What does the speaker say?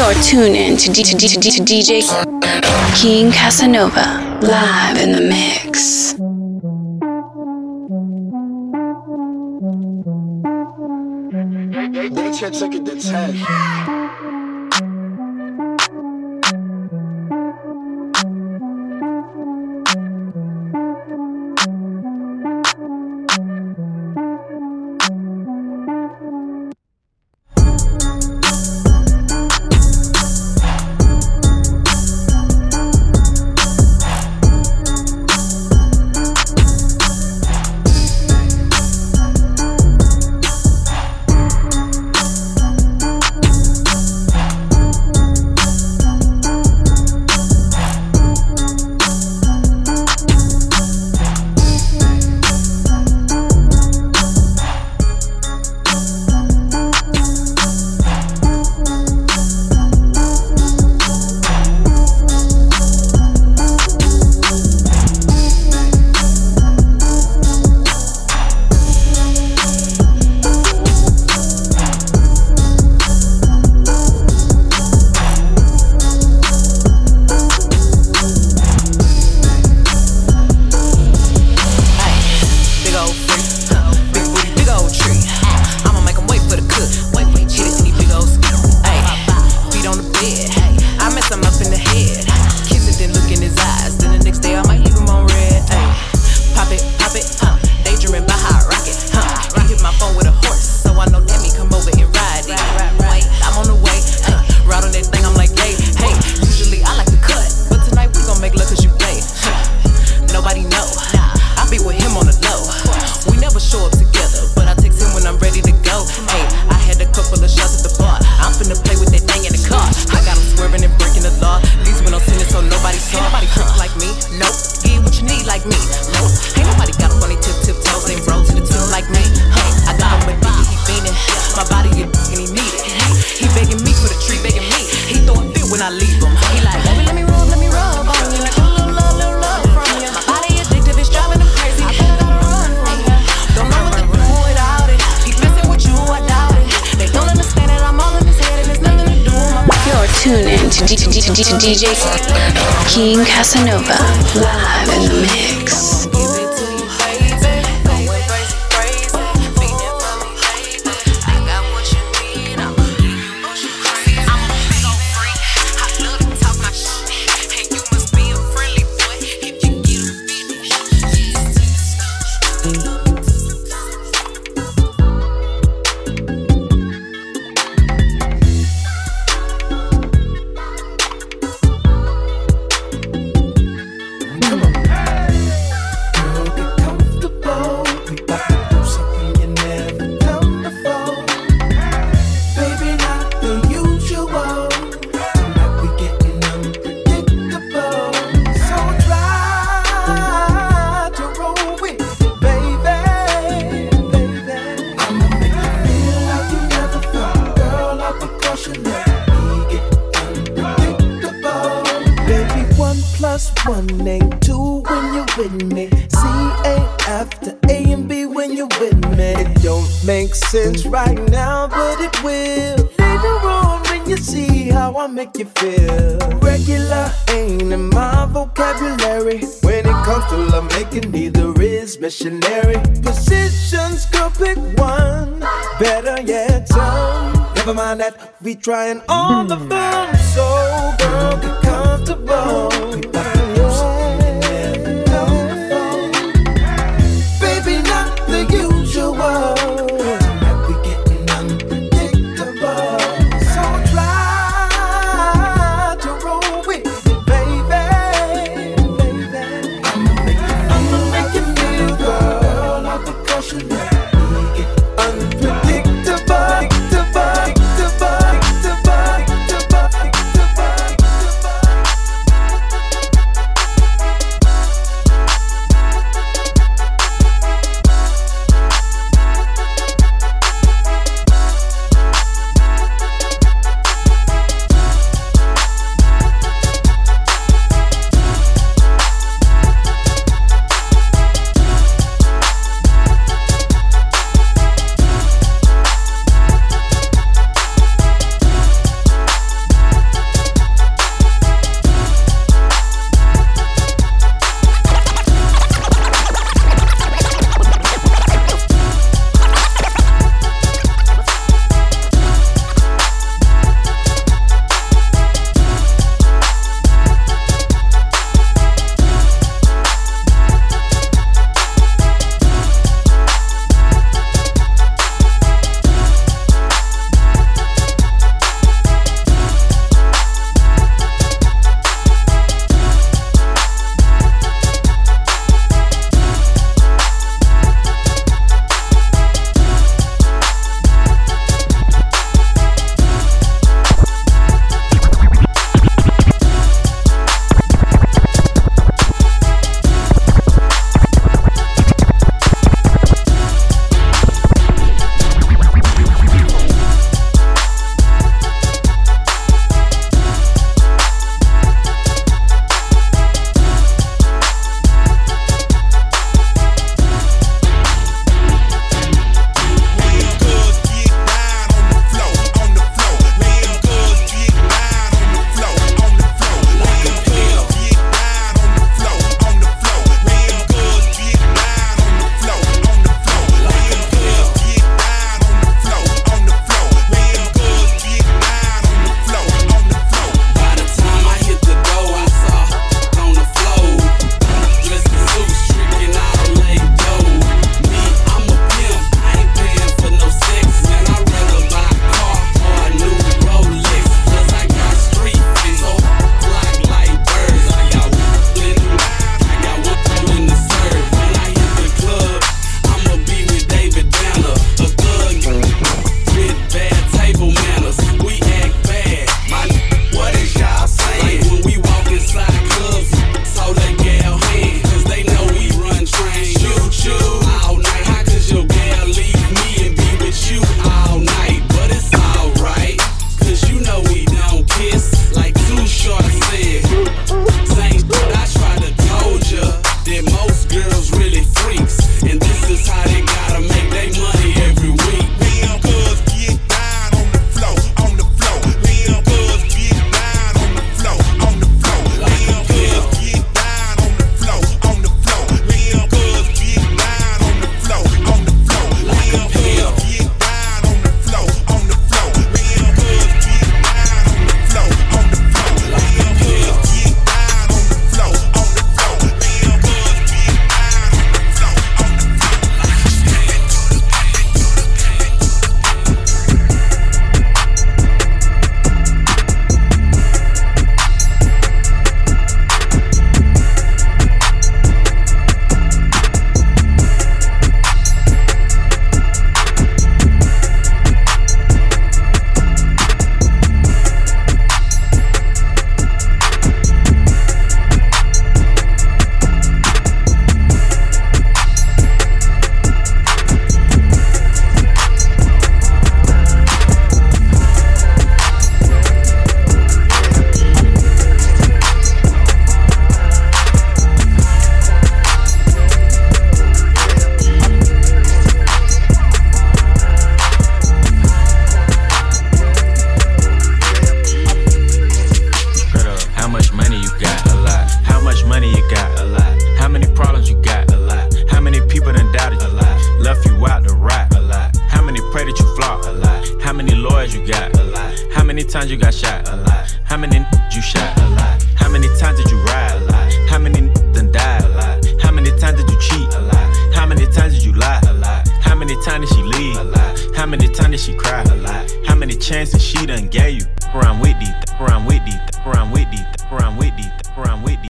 You're tuned in to, D- to, D- to, D- to DJ King Casanova live in the mix. Check it leave him. He like, baby, let me rub, let me rub on you. Like, ooh, love, love, love, love from you. My body addictive, it's driving him crazy. I better go run from you. Don't know what to do without it. Keep messing with you, I doubt it. They don't understand it. I'm all in his head, and there's nothing to do. My You're tuning in to DJ King Casanova live in the mix. One ain't two when you're with me. C ain't after A and B when you're with me. It don't make sense right now, but it will. Later on, when you see how I make you feel. Regular ain't in my vocabulary. When it comes to love making, neither is missionary. Positions, girl, pick one. Better yet, some. Never mind that, we trying all the fun. So, girl, bananas. You shot? A lot. How many times did you ride? A lot. How many done died? A lot. How many times did you cheat? A lot. How many times did you lie? A lot. How many times did she leave? A lot. How many times did she cry? A lot. How many chances she done gave you? Around with these, around with these, around with